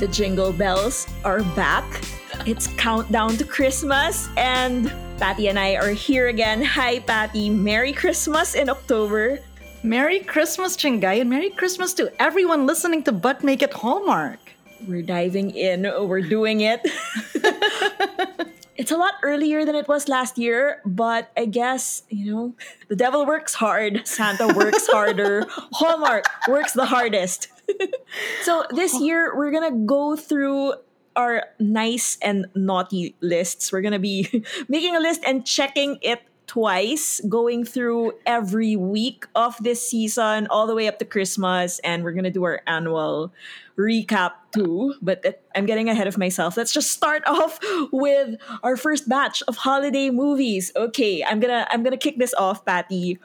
The jingle bells are back. It's countdown to Christmas, and Patty and I are here again. Hi, Patty. Merry Christmas in October. Merry Christmas, Chingay, and Merry Christmas to everyone listening to But Make It Hallmark. We're diving in. We're doing it. it's a lot earlier than it was last year, but I guess, you know, the devil works hard, Santa works harder, Hallmark works the hardest. so this year, we're to go through our nice and naughty lists. We're to be making a list and checking it twice, going through every week of this season all the way up to Christmas, and we're gonna do our annual recap too. But that, I'm getting ahead of myself. Let's just start off with our first batch of holiday movies. Okay, I'm gonna I'm gonna kick this off, Patty,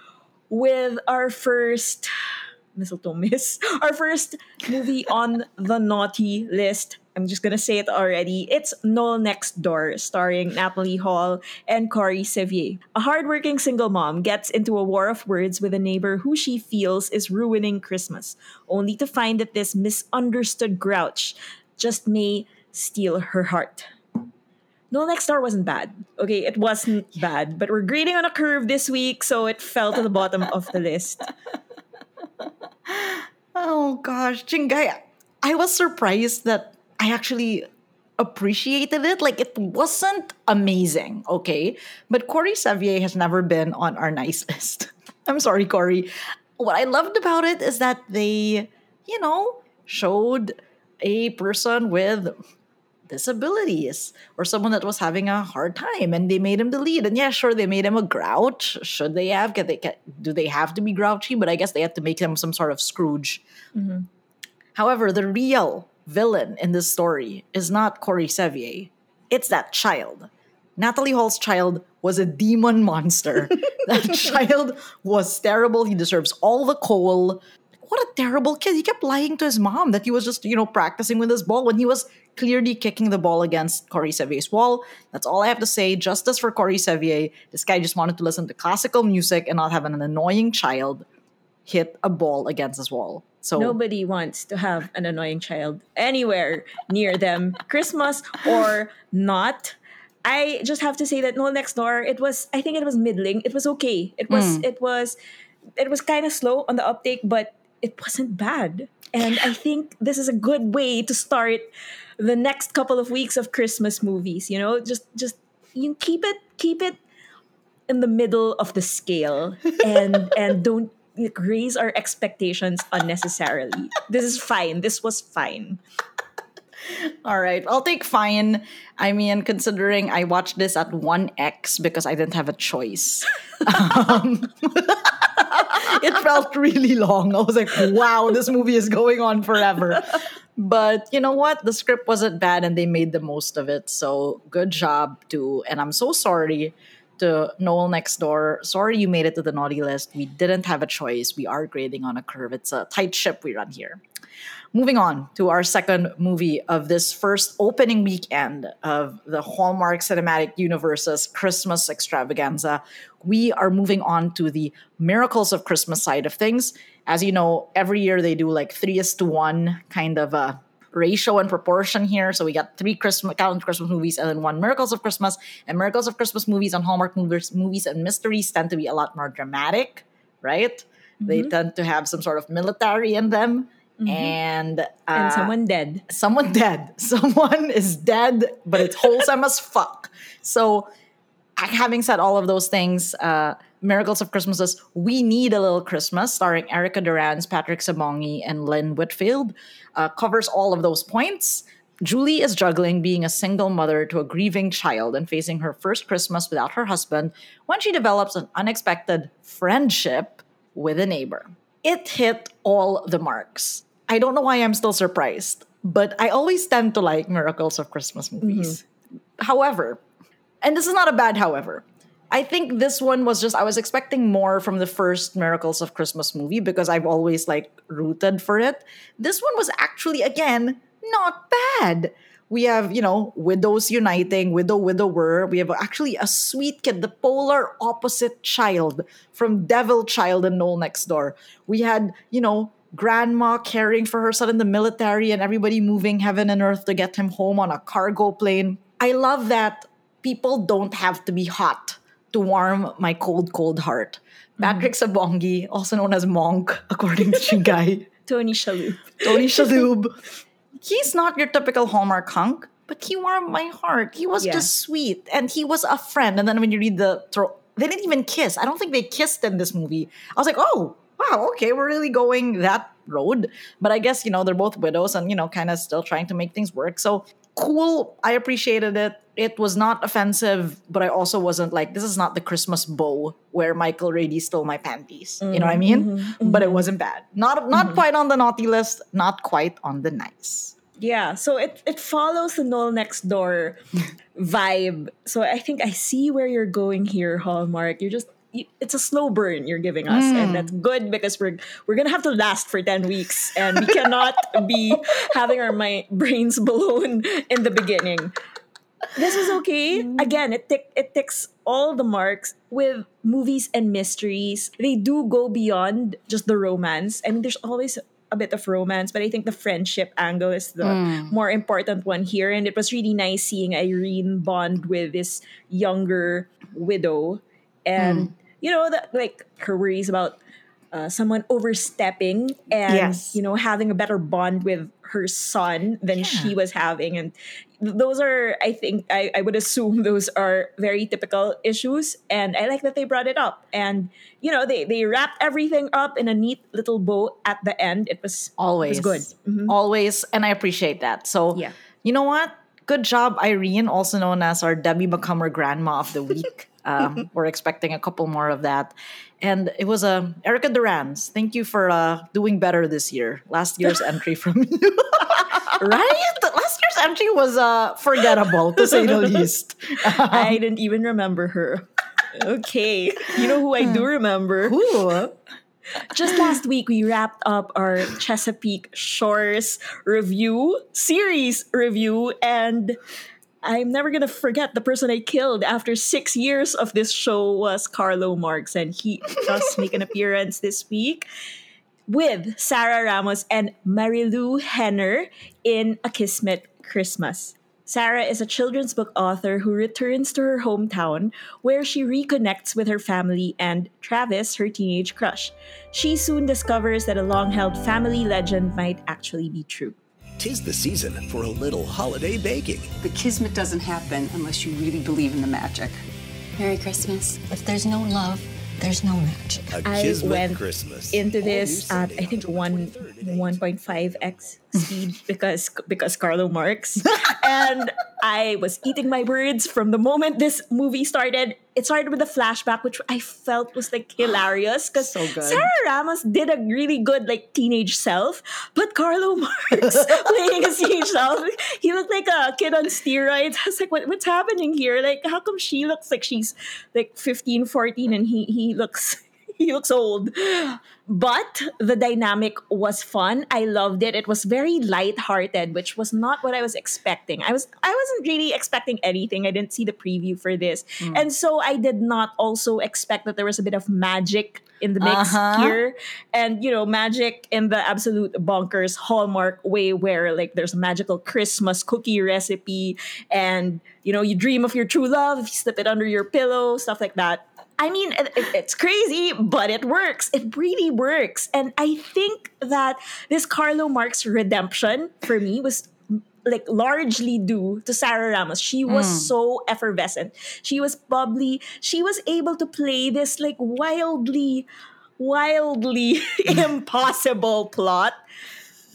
with our first mistletoe miss, our first movie on the naughty list I'm just gonna say it already. It's Noel Next Door, starring Natalie Hall and Corey Sevier. A hardworking single mom gets into a war of words with a neighbor who she feels is ruining Christmas, only to find that this misunderstood grouch just may steal her heart. Noel Next Door wasn't bad. Okay, it wasn't bad, but we're grading on a curve this week, so it fell to the bottom of the list. Oh gosh, Chingay, I was surprised that I actually appreciated it. Like it wasn't amazing, okay? But Corey Sevier has never been on our nice list. I'm sorry, Corey. What I loved about it is that they, you know, showed a person with disabilities or someone that was having a hard time and they made him the lead and yeah sure they made him a grouch should they have can they can, do they have to be grouchy but i guess they had to make him some sort of scrooge mm-hmm. however the real villain in this story is not corey Sevier. It's that child. Natalie Hall's child was a demon monster. that child was terrible. He deserves all the coal. What a terrible kid. He kept lying to his mom that he was just, you know, practicing with his ball when he was clearly kicking the ball against Corey Sevier's wall. That's all I have to say. Justice for Corey Sevier. This guy just wanted to listen to classical music and not have an annoying child hit a ball against his wall. So nobody wants to have an annoying child anywhere near them, Christmas or not. I just have to say that no Next Door, it was I think it was middling. It was okay. It was mm. it was it was kind of slow on the uptake, but it wasn't bad. And I think this is a good way to start the next couple of weeks of Christmas movies. You know, just just you keep it keep it in the middle of the scale and and don't raise our expectations unnecessarily. this is fine. This was fine. All right, I'll take fine. I mean, considering I watched this at 1x because I didn't have a choice. Um, it felt really long. I was like, wow, this movie is going on forever. But you know what? The script wasn't bad and they made the most of it. So good job, too. And I'm so sorry to Noel next door. Sorry you made it to the naughty list. We didn't have a choice. We are grading on a curve. It's a tight ship we run here. Moving on to our second movie of this first opening weekend of the Hallmark Cinematic Universe's Christmas extravaganza, we are moving on to the Miracles of Christmas side of things. As you know, every year they do like three is to one kind of a ratio and proportion here. So we got three Christmas calendar Christmas movies and then one Miracles of Christmas. And Miracles of Christmas movies on Hallmark movies, movies and mysteries tend to be a lot more dramatic, right? Mm-hmm. They tend to have some sort of military in them. Mm-hmm. And uh, and someone dead. Someone dead. Someone is dead, but it's wholesome as fuck. So, having said all of those things, uh, Miracles of Christmases, We Need a Little Christmas, starring Erica Durance, Patrick Sabongui, and Lynn Whitfield, uh, covers all of those points. Julie is juggling being a single mother to a grieving child and facing her first Christmas without her husband when she develops an unexpected friendship with a neighbor. It hit all the marks. I don't know why I'm still surprised, but I always tend to like Miracles of Christmas movies. Mm-hmm. However, and this is not a bad however, I think this one was just I was expecting more from the first Miracles of Christmas movie because I've always like rooted for it. This one was actually again not bad. We have, you know, widows uniting, widow widower. We have actually a sweet kid, the polar opposite child from Devil Child and Noel Next Door. We had, you know, grandma caring for her son in the military and everybody moving heaven and earth to get him home on a cargo plane. I love that people don't have to be hot to warm my cold, cold heart. Mm-hmm. Patrick Sabongui, also known as Monk, according to Chingai. Tony Shalhoub. Tony Shalhoub. He's not your typical Hallmark hunk, but he warmed my heart. He was Yeah. just sweet, and he was a friend. And then when you read the, thro- they didn't even kiss. I don't think they kissed in this movie. I was like, oh, wow, okay, we're really going that road. But I guess you know they're both widows, and you know, kind of still trying to make things work. So cool. I appreciated it. It was not offensive, but I also wasn't like, this is not the Christmas bow where Michael Rady stole my panties. You know what I mm-hmm, mean? Mm-hmm, but it mm-hmm. wasn't bad. Not not quite on the naughty list, not quite on the nice. Yeah, so it, it follows the Noel next door vibe. So I think I see where you're going here, Hallmark. You're just it's a slow burn you're giving us, and mm. that's good because we're we're gonna have to last for ten weeks, and we cannot be having our mi- brains blown in the beginning. This is okay. Mm. Again, it tick, it ticks all the marks with movies and mysteries. They do go beyond just the romance. I mean, there's always a bit of romance, but I think the friendship angle is the mm. more important one here. And it was really nice seeing Irene bond with this younger widow, and you know, the, like her worries about uh, someone overstepping and Yes. you know having a better bond with her son than she was having and those are i think I, I would assume those are very typical issues and i like that they brought it up and you know they, they wrapped everything up in a neat little bow at the end it was Always. it was good Mhm. Always. And I appreciate that. So, Yeah. you know what? Good job, Irene, also known as our Debbie Macomber Grandma of the Week. um, we're expecting a couple more of that. And it was uh, Erica Durance. Thank you for uh, doing better this year. Last year's entry from you. right? Last year's entry was uh, forgettable, to say the least. i didn't even remember her okay you know who i do remember Ooh. just last week we wrapped up our Chesapeake Shores review series review and I'm never gonna forget the person I killed after six years of this show was Carlo Marks and he does make an appearance this week with Sarah Ramos and Marilu Henner in A Kismet Christmas. Sarah is a children's book author who returns to her hometown where she reconnects with her family and Travis, her teenage crush. She soon discovers that a long held family legend might actually be true. Tis the season for a little holiday baking. The kismet doesn't happen unless you really believe in the magic. Merry Christmas. If there's no love, there's no magic. A I Kismet went Christmas. into this at I think one one point five x speed because because Carlo Marks and I was eating my words from the moment this movie started. It started with a flashback, which I felt was like hilarious because So. Sarah Ramos did a really good like teenage self, but Carlo Marks playing his teenage self, he looked like a kid on steroids. I was like, what, what's happening here? Like, how come she looks like she's like 15, 14 and he he looks he looks old. But the dynamic was fun. I loved it. It was very light-hearted, which was not what I was expecting. I was I wasn't really expecting anything. I didn't see the preview for this. And so I did not also expect that there was a bit of magic in the mix Uh-huh. here. And you know, magic in the absolute bonkers hallmark way where like there's a magical Christmas cookie recipe and you know, you dream of your true love, if you slip it under your pillow, stuff like that. I mean, it, it- it's crazy, but it works. It really works. And I think that this Carlo Marks redemption for me was mm, like largely due to Sarah Ramos. She was so effervescent. She was bubbly. She was able to play this like wildly, wildly impossible plot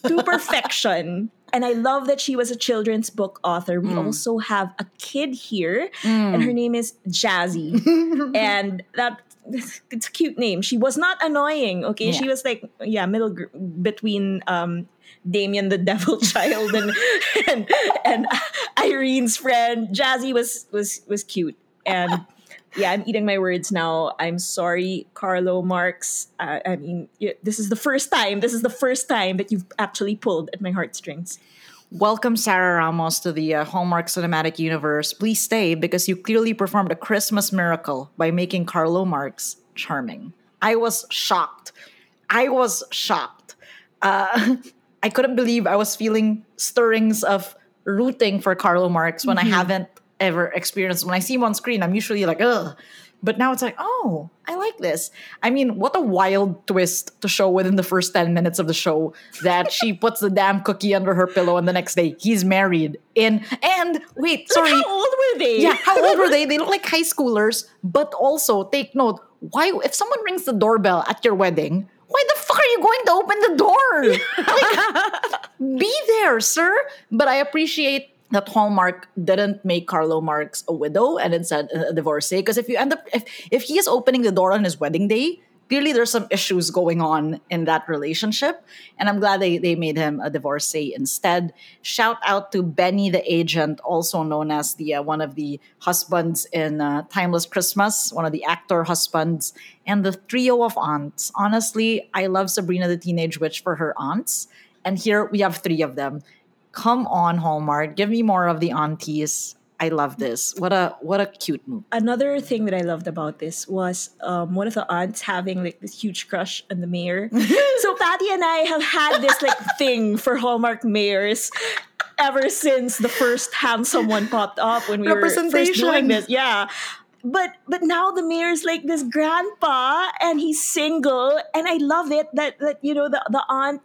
to perfection. And I love that she was a children's book author. We also have a kid here, and her name is Jazzy. and that it's a cute name. She was not annoying. Okay, she was like yeah, middle gr- between um Damien the Devil Child and and and Irene's friend. Jazzy was was was cute and. Yeah, I'm eating my words now. I'm sorry, Carlo Marks. Uh, I mean, this is the first time. This is the first time that you've actually pulled at my heartstrings. Welcome, Sarah Ramos, to the uh, Hallmark Cinematic Universe. Please stay because you clearly performed a Christmas miracle by making Carlo Marks charming. I was shocked. I was shocked. uh, I couldn't believe I was feeling stirrings of rooting for Carlo Marks when I haven't ever experienced. When I see him on screen, I'm usually like, ugh. But now it's like, oh, I like this. I mean, what a wild twist to show within the first 10 minutes of the show that she puts the damn cookie under her pillow and the next day he's married. In and wait, sorry. How old were they? Yeah, how old were they? They look like high schoolers, but also take note, why if someone rings the doorbell at your wedding, why the fuck are you going to open the door? Like, be there, sir. But I appreciate that Hallmark didn't make Carlo Marks a widow and instead a divorcee. Because if you end up if if he is opening the door on his wedding day, clearly there's some issues going on in that relationship. And I'm glad they, they made him a divorcee instead. Shout out to Benny the agent, also known as the uh, one of the husbands in uh, Timeless Christmas, one of the actor husbands, and the trio of aunts. Honestly, I love Sabrina the Teenage Witch for her aunts. And here we have three of them. Come on, Hallmark, give me more of the aunties. I love this. What a what a cute move. Another thing that I loved about this was um, one of the aunts having like this huge crush on the mayor. so Patty and I have had this like thing for Hallmark mayors ever since the first handsome one popped up when we were first doing this. Yeah. But but now the mayor's like this grandpa and he's single and I love it that that you know the, the aunt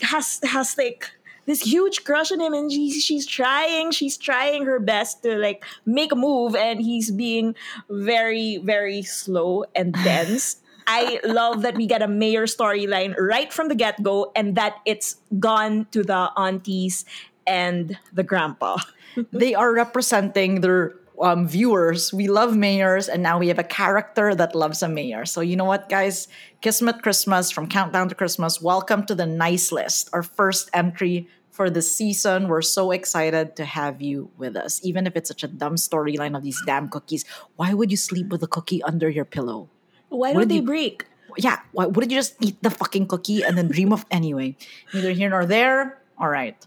has has like this huge crush on him and she's she's trying she's trying her best to like make a move and he's being very very slow and dense i love that we get a mayor storyline right from the get-go and that it's gone to the aunties and the grandpa they are representing their um, viewers. We love mayors, and now we have a character that loves a mayor. So you know what, guys? Kismet Christmas from Countdown to Christmas. Welcome to the nice list, our first entry for the season. We're so excited to have you with us, even if it's such a dumb storyline of these damn cookies. Why would you sleep with a cookie under your pillow? why don't they you- break yeah, why wouldn't you just eat the fucking cookie and then dream of anyway? Neither here nor there. All right.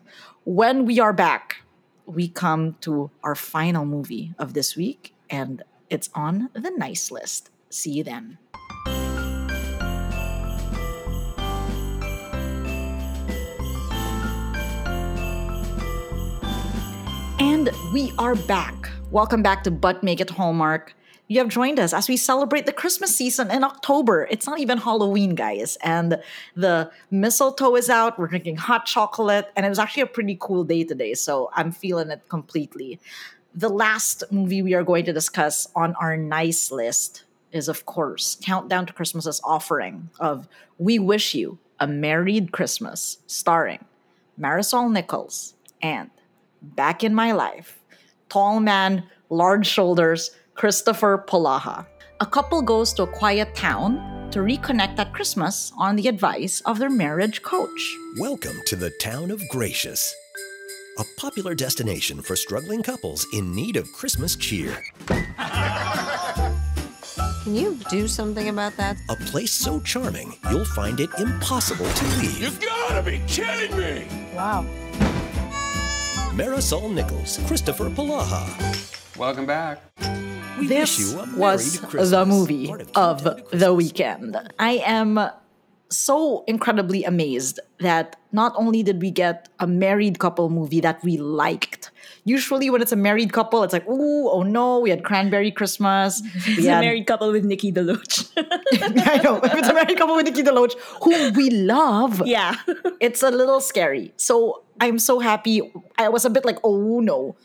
When we are back, we come to our final movie of this week, and it's on the nice list. See you then. We are back. Welcome back to But Make It Hallmark. You have joined us as we celebrate the Christmas season in October. It's not even Halloween, guys. And the mistletoe is out. We're drinking hot chocolate. And it was actually a pretty cool day today. So I'm feeling it completely. The last movie we are going to discuss on our nice list is, of course, Countdown to Christmas's offering of We Wish You a Married Christmas, starring Marisol Nichols and Back in My Life, tall man, large shoulders, Christopher Polaha. A couple goes to a quiet town to reconnect at Christmas on the advice of their marriage coach. Welcome to the town of Gracious, a popular destination for struggling couples in need of Christmas cheer. Can you do something about that? A place so charming, you'll find it impossible to leave. You've gotta be kidding me! Wow. Marisol Nichols, Christopher Polaha. Welcome back. We this you was Christmas. the movie Part of the weekend. I am so incredibly amazed that not only did we get a married couple movie that we liked. Usually, when it's a married couple, it's like, ooh, oh no, we had Cranberry Christmas. It's a married couple with nikki deloach I know, if it's a married couple with Nikki DeLoach, whom we love. yeah it's a little scary. So I'm so happy. I was a bit like, oh no,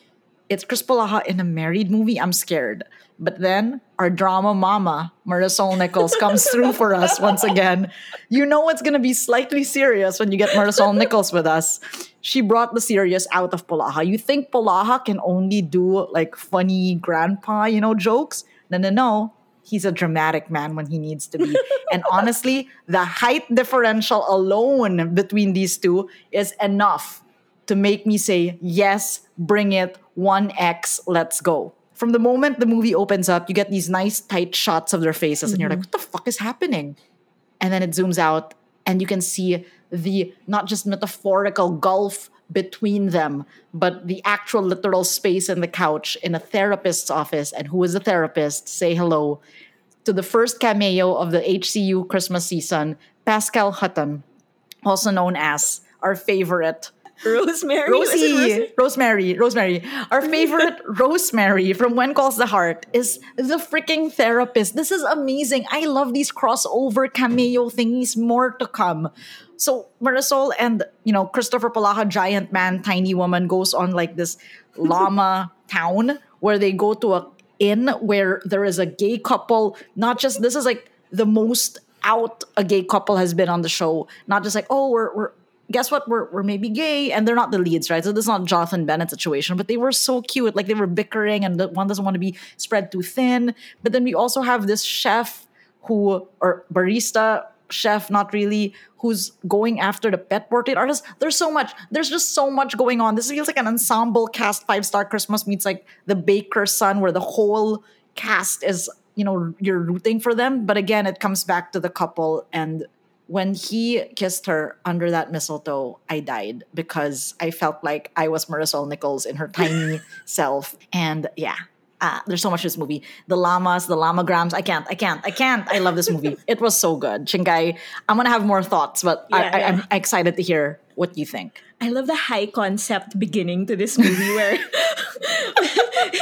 it's Chris Polaha in a married movie. I'm scared. But then our drama mama, Marisol Nichols, comes through for us once again. You know it's gonna be slightly serious when you get Marisol Nichols with us. She brought the serious out of Polaha. You think Polaha can only do like funny grandpa, you know, jokes? No, no, no he's a dramatic man when he needs to be. and honestly, the height differential alone between these two is enough to make me say, yes, bring it, 1x, let's go. From the moment the movie opens up, you get these nice tight shots of their faces, and you're like, mm-hmm. what the fuck is happening? And then it zooms out, and you can see the not just metaphorical gulf between them, but the actual literal space in the couch in a therapist's office. And who is a therapist? Say hello to the first cameo of the HCU Christmas season, Pascale Hutton, also known as our favorite Rosemary. Rosie, Rosemary, Rosemary. Our favorite Rosemary from When Calls the Heart is the freaking therapist. This is amazing. I love these crossover cameo thingies. More to come. So Marisol and you know Christopher Polaha, giant man, tiny woman, goes on like this llama town where they go to a inn where there is a gay couple. Not just this is like the most out a gay couple has been on the show. Not just like oh we're we're guess what? We're, we're maybe gay and they're not the leads, right? So this is not Jonathan Bennett situation, but they were so cute. Like they were bickering and one doesn't want to be spread too thin. But then we also have this chef who, or barista chef, not really, who's going after the pet portrait artist. There's so much. There's just so much going on. This feels like an ensemble cast, five star Christmas meets like the baker's son, where the whole cast is, you know, you're rooting for them. But again, it comes back to the couple and when he kissed her under that mistletoe, I died because I felt like I was Marisol Nichols in her tiny self. And yeah, uh, there's so much to this movie. The llamas, the llamagrams. I can't, I can't, I can't. I love this movie. it was so good. Chingai, I'm going to have more thoughts, but I, Yeah, I, yeah. I'm excited to hear what you think. I love the high concept beginning to this movie where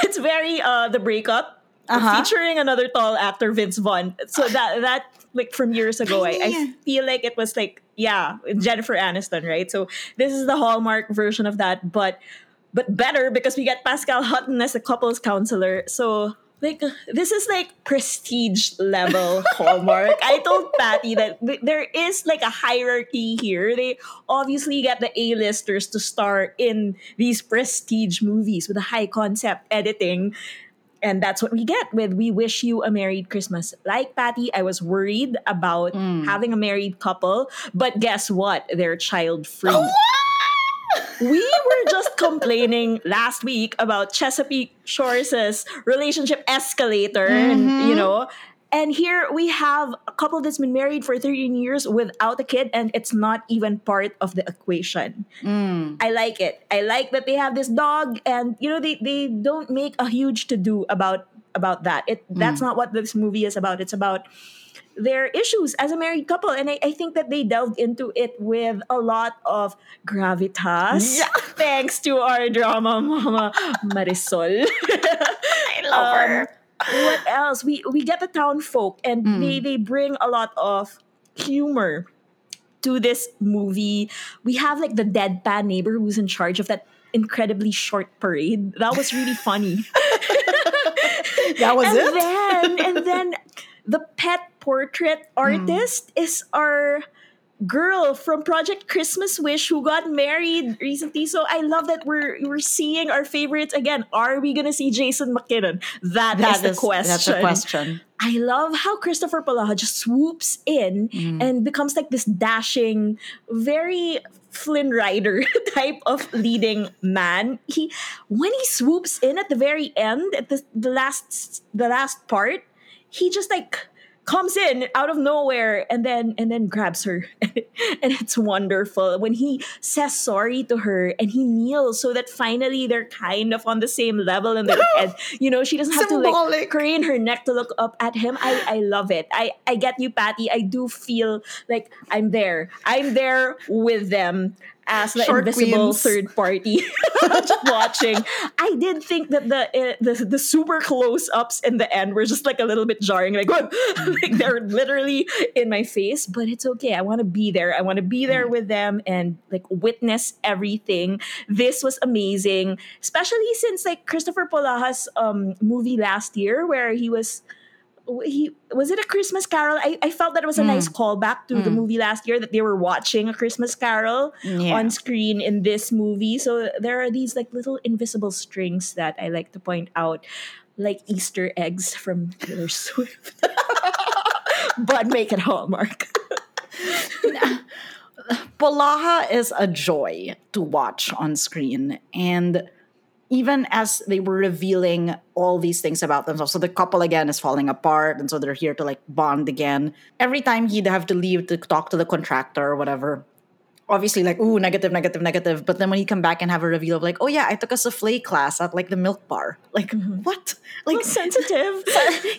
it's very uh the breakup Uh-huh. featuring another tall actor Vince Vaughn. So that that like from years ago, I, I feel like it was like yeah Jennifer Aniston, right? So this is the Hallmark version of that, but but better because we get Pascale Hutton as a couples counselor. So like this is like prestige level Hallmark. I told Patty that there is like a hierarchy here. They obviously get the A-listers to star in these prestige movies with a high concept editing. And that's what we get with We Wish You a Merry Christmas. Like Patty, I was worried about mm. having a married couple, but guess what? They're child free. Oh, we were just complaining last week about Chesapeake Shores' relationship escalator, and mm-hmm. you know. And here we have a couple that's been married for 13 years without a kid, and it's not even part of the equation. Mm. I like it. I like that they have this dog, and you know they, they don't make a huge to do about about that. It mm. that's not what this movie is about. It's about their issues as a married couple. And I, I think that they delved into it with a lot of gravitas. Yeah. Thanks to our drama mama, Marisol. I love her. Um, What else? We we get the town folk and mm. they, they bring a lot of humor to this movie. We have like the deadpan neighbor who's in charge of that incredibly short parade. That was really funny. That was and it? then and then the pet portrait mm. artist is our girl from Project Christmas Wish who got married recently. So I love that we're we're seeing our favorites again. Are we gonna see Jason McKinnon? That is the question. That's the question. I love how Christopher Polaha just swoops in Mm. and becomes like this dashing, very Flynn Rider type of leading man. He when he swoops in at the very end, at the, the last the last part, he just like comes in out of nowhere and then and then grabs her. And it's wonderful. When he says sorry to her and he kneels so that finally they're kind of on the same level in their head. You know she doesn't have to like crane her neck to look up at him. I i love it. I i get you patty. I do feel like i'm there. I'm there with them as the Short invisible queens. third party. Just watching. I did think that the uh, the, the super close ups in the end were just like a little bit jarring like, like they're literally in my face but it's okay. I want to be there. I want to be there with them and like witness everything. This was amazing especially since like christopher polaha's um movie last year where he was he was it a Christmas Carol? I, I felt that it was a hmm. nice callback to the hmm. movie last year that they were watching a Christmas Carol Yeah. on screen in this movie. So there are these like little invisible strings that I like to point out, like Easter eggs from Taylor Swift. but make it Hallmark. Polaha is a joy to watch on screen. And even as they were revealing all these things about themselves, so the couple again is falling apart, and so they're here to like bond again. Every time he'd have to leave to talk to the contractor or whatever, obviously like ooh negative negative negative. But then when you come back and have a reveal of like oh yeah i took a souffle class at like the milk bar. Like mm-hmm. what? Like sensitive.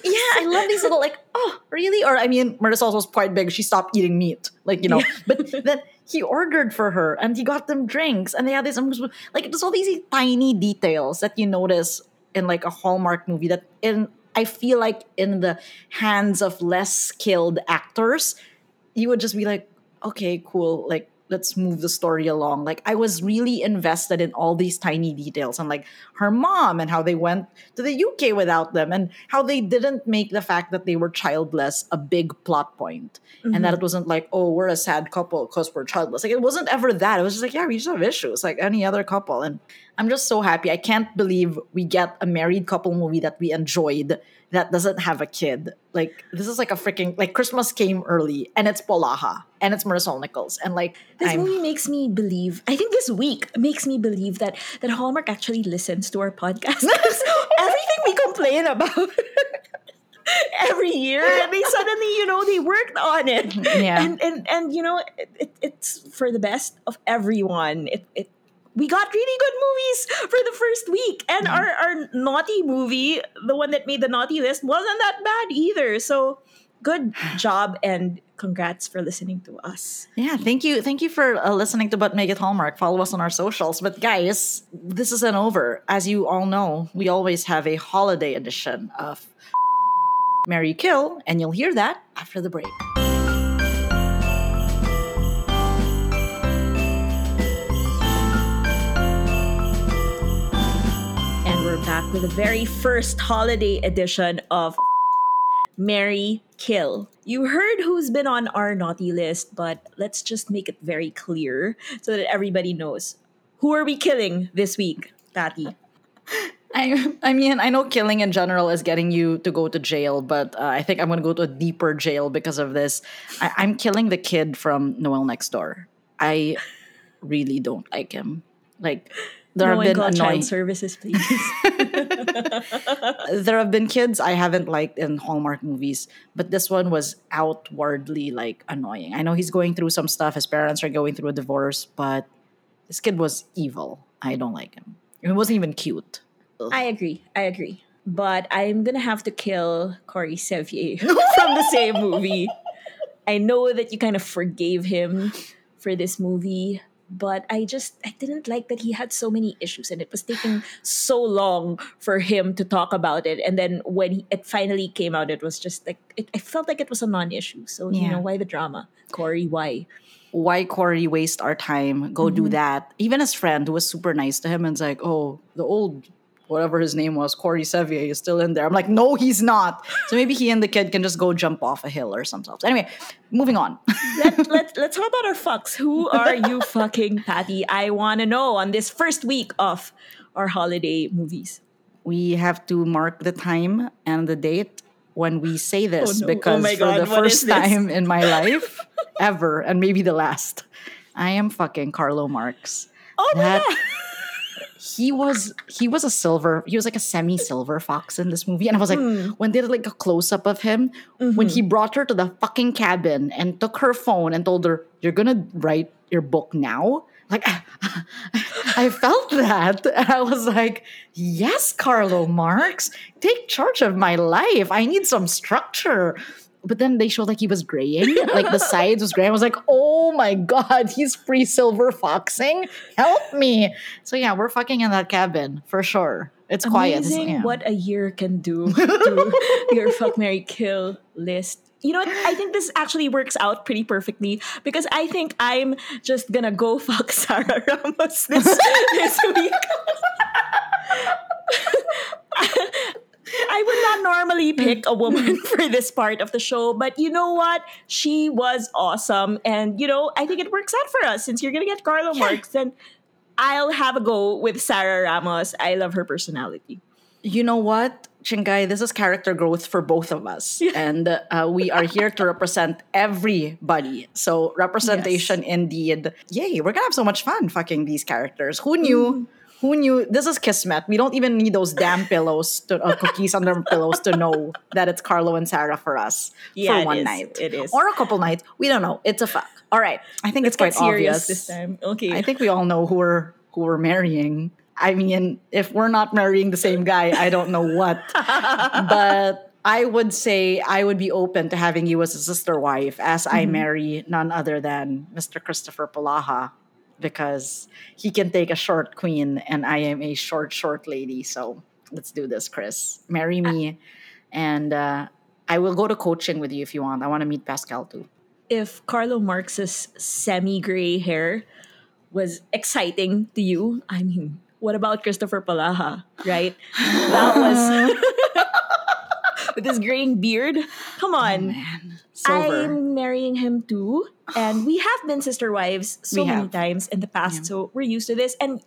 yeah i love these little like oh really? Or i mean Marisol was quite big. She stopped eating meat. Like you know but then he ordered for her and he got them drinks and they had this like there's all these tiny details that you notice in like a hallmark movie that in i feel like in the hands of less skilled actors you would just be like okay cool like let's move the story along. Like i was really invested in all these tiny details and like her mom and how they went to the uk without them and how they didn't make the fact that they were childless a big plot point. And that it mm-hmm. wasn't like oh we're a sad couple because we're childless. Like it wasn't ever that. It was just like yeah we just have issues like any other couple. And i'm just so happy i can't believe we get a married couple movie that we enjoyed that doesn't have a kid. Like this is like a freaking like Christmas came early and it's Polaha and it's Marisol Nichols and like This I'm- movie makes me believe. I think this week makes me believe that that Hallmark actually listens to our podcast. Everything we complain about every year, and they suddenly, you know, they worked on it. Yeah. and and and you know, it, it, it's for the best of everyone. It it. We got really good movies for the first week, and our, our naughty movie, the one that made the naughty list, wasn't that bad either. So, good job and congrats for listening to us. Yeah, thank you. Thank you for uh, listening to But Make It Hallmark. Follow us on our socials. But guys, this isn't over. As you all know, we always have a holiday edition of Mary Kill, and you'll hear that after the break. Back with the very first holiday edition of Mary Kill. You heard who's been on our naughty list, but let's just make it very clear so that everybody knows. Who are we killing this week, Tati? I, I mean, I know killing in general is getting you to go to jail, but uh, I think I'm going to go to a deeper jail because of this. I, I'm killing the kid from Noel Next Door. I really don't like him. Like, there no have been annoying. child services, please. there have been kids I haven't liked in Hallmark movies, but this one was outwardly like annoying. I know he's going through some stuff. His parents are going through a divorce, but this kid was evil. I don't like him. He wasn't even cute. I agree. I agree. But I'm gonna have to kill Corey Sevier from the same movie. I know that you kind of forgave him for this movie, but I just I didn't like that he had so many issues and it was taking so long for him to talk about it. And then when he, it finally came out, it was just like it, I felt like it was a non-issue. So you know why the drama, Corey? Why? Why Corey waste our time? Go do mm-hmm. that. Even his friend who was super nice to him and was like, oh, the old whatever his name was, Corey Sevier is still in there. I'm like, no, he's not. So maybe he and the kid can just go jump off a hill or something. So anyway, moving on. let, let, let's talk about our fucks. Who are you fucking, Patty? I want to know on this first week of our holiday movies. we have to mark the time and the date when we say this Oh no. Oh because for the first time in my life ever and maybe the last i am fucking carlo marks Oh my God. He was he was a silver he was like a semi silver fox in this movie. And i was like Hmm. when they did like a close-up of him when Mm-hmm. he brought her to the fucking cabin and took her phone and told her you're gonna write your book now? Like i felt that. And i was like yes carlo marks take charge of my life. I need some structure but then they showed like he was graying, like the sides was gray. I was like, oh my god, he's pre silver foxing. Help me. So yeah, we're fucking in that cabin for sure. It's quiet. Amazing yeah. what a year can do to your fuck Mary Kill list. You know what? I think this actually works out pretty perfectly because I think I'm just gonna go fuck Sarah Ramos this, this week. I would not normally mm. pick a woman mm. for this part of the show, but you know what? She was awesome. And, you know, I think it works out for us since you're going to get Carlo Marks. Then I'll have a go with Sarah Ramos. I love her personality. You know what, Chingai? This is character growth for both of us, and uh, we are here to represent everybody. So representation indeed. Yay! We're gonna have so much fun fucking these characters. Who knew? Mm. Who knew? This is Kismet. We don't even need those damn pillows, to, uh, cookies under pillows to know that it's Carlo and Sarah for us Yeah, for one is. night. It is. Or a couple nights. We don't know. It's a fuck. All right. I think Let's it's quite serious obvious. this time. Okay. I think we all know who we're who we're marrying. I mean, if we're not marrying the same guy, I don't know what. but I would say I would be open to having you as a sister wife as I marry none other than Mr. Christopher Polaha because he can take a short queen and I am a short, short lady. So let's do this, Chris. Marry me and uh, I will go to coaching with you if you want. I want to meet Pascale too. if Carlo Marks's semi-gray hair was exciting to you, I mean, what about Christopher Polaha, right? That was with his graying beard. Come on. Silver. I'm marrying him too. And we have been sister wives so many times in the past, so we're used to this. And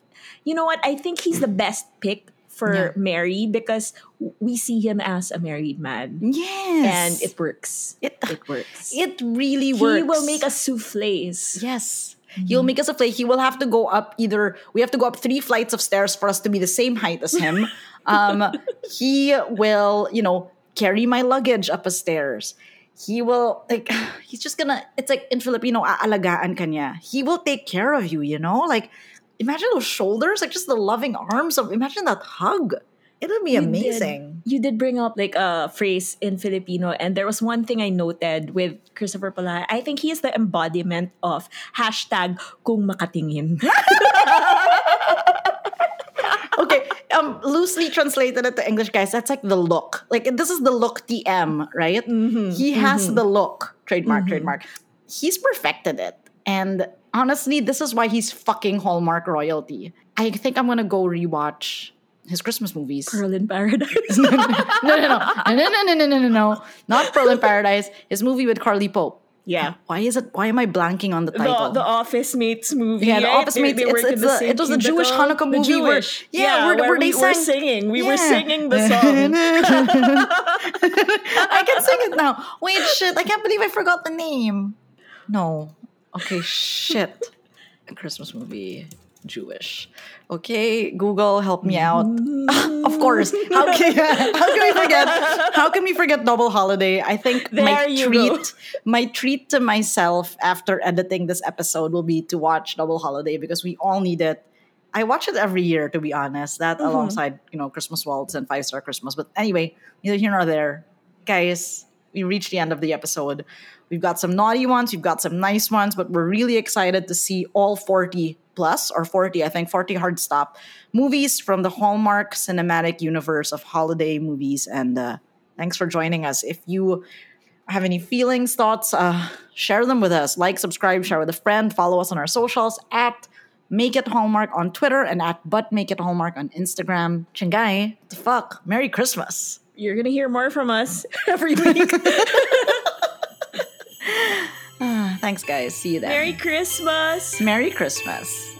you know what? I think he's the best pick for Yeah. Mary because we see him as a married man. Yes. And it works. It- it works. It really works. He will make us souffles. Yes. He'll make us a play. He will have to go up either, we have to go up three flights of stairs for us to be the same height as him. um, he will, you know, carry my luggage up a stairs. He will, like, he's just gonna, it's like in Filipino, aalagaan kanya. He will take care of you, you know? Like, imagine those shoulders, like just the loving arms of, imagine that hug. It'll be You did- amazing. you did bring up like a phrase in Filipino, and there was one thing I noted with Christopher Pala. I think he is the embodiment of hashtag kung makatingin. um, loosely translated it to English, guys. That's like the look. Like this is the look TM, right? Mm-hmm. he has mm-hmm. the look. Trademark, mm-hmm. trademark. He's perfected it, and honestly, this is why he's fucking Hallmark royalty. I think I'm gonna go rewatch his Christmas movies. Pearl in Paradise. no, no, no, no, no, no, no, no, no, no, no, not Pearl in Paradise. His movie with Carly Pope. Yeah. Why is it? Why am I blanking on the title? The, the Office Mates movie. Yeah, the? Office They- Mates. they It's, it's the the, it was the Jewish. Hanukkah movie. Where, Jewish. yeah, where, where where they we were singing. We were singing the song. I can sing it now. Wait, shit. I can't believe I forgot the name. No. Okay, shit. A Christmas movie. Jewish. Okay, Google, help me out. of course. How can, how can we forget? How can we forget Double Holiday? I think my There you treat, go. my treat to myself after editing this episode will be to watch Double Holiday because we all need it. I watch it every year, to be honest. That Mm-hmm. alongside, you know, Christmas Waltz and Five Star Christmas. But anyway, neither here nor there. Guys, we reached the end of the episode. We've got some naughty ones, we've got some nice ones, but we're really excited to see all 40 plus, or 40, I think, 40 hard stop movies from the Hallmark cinematic universe of holiday movies. And uh, thanks for joining us. If you have any feelings, thoughts, uh, share them with us. Like, subscribe, share with a friend. Follow us on our socials at Make It Hallmark on Twitter and at But Make It Hallmark on Instagram. Chingai, the fuck? Merry Christmas. You're going to hear more from us every week. Thanks, guys. See you then. Merry Christmas. Merry Christmas.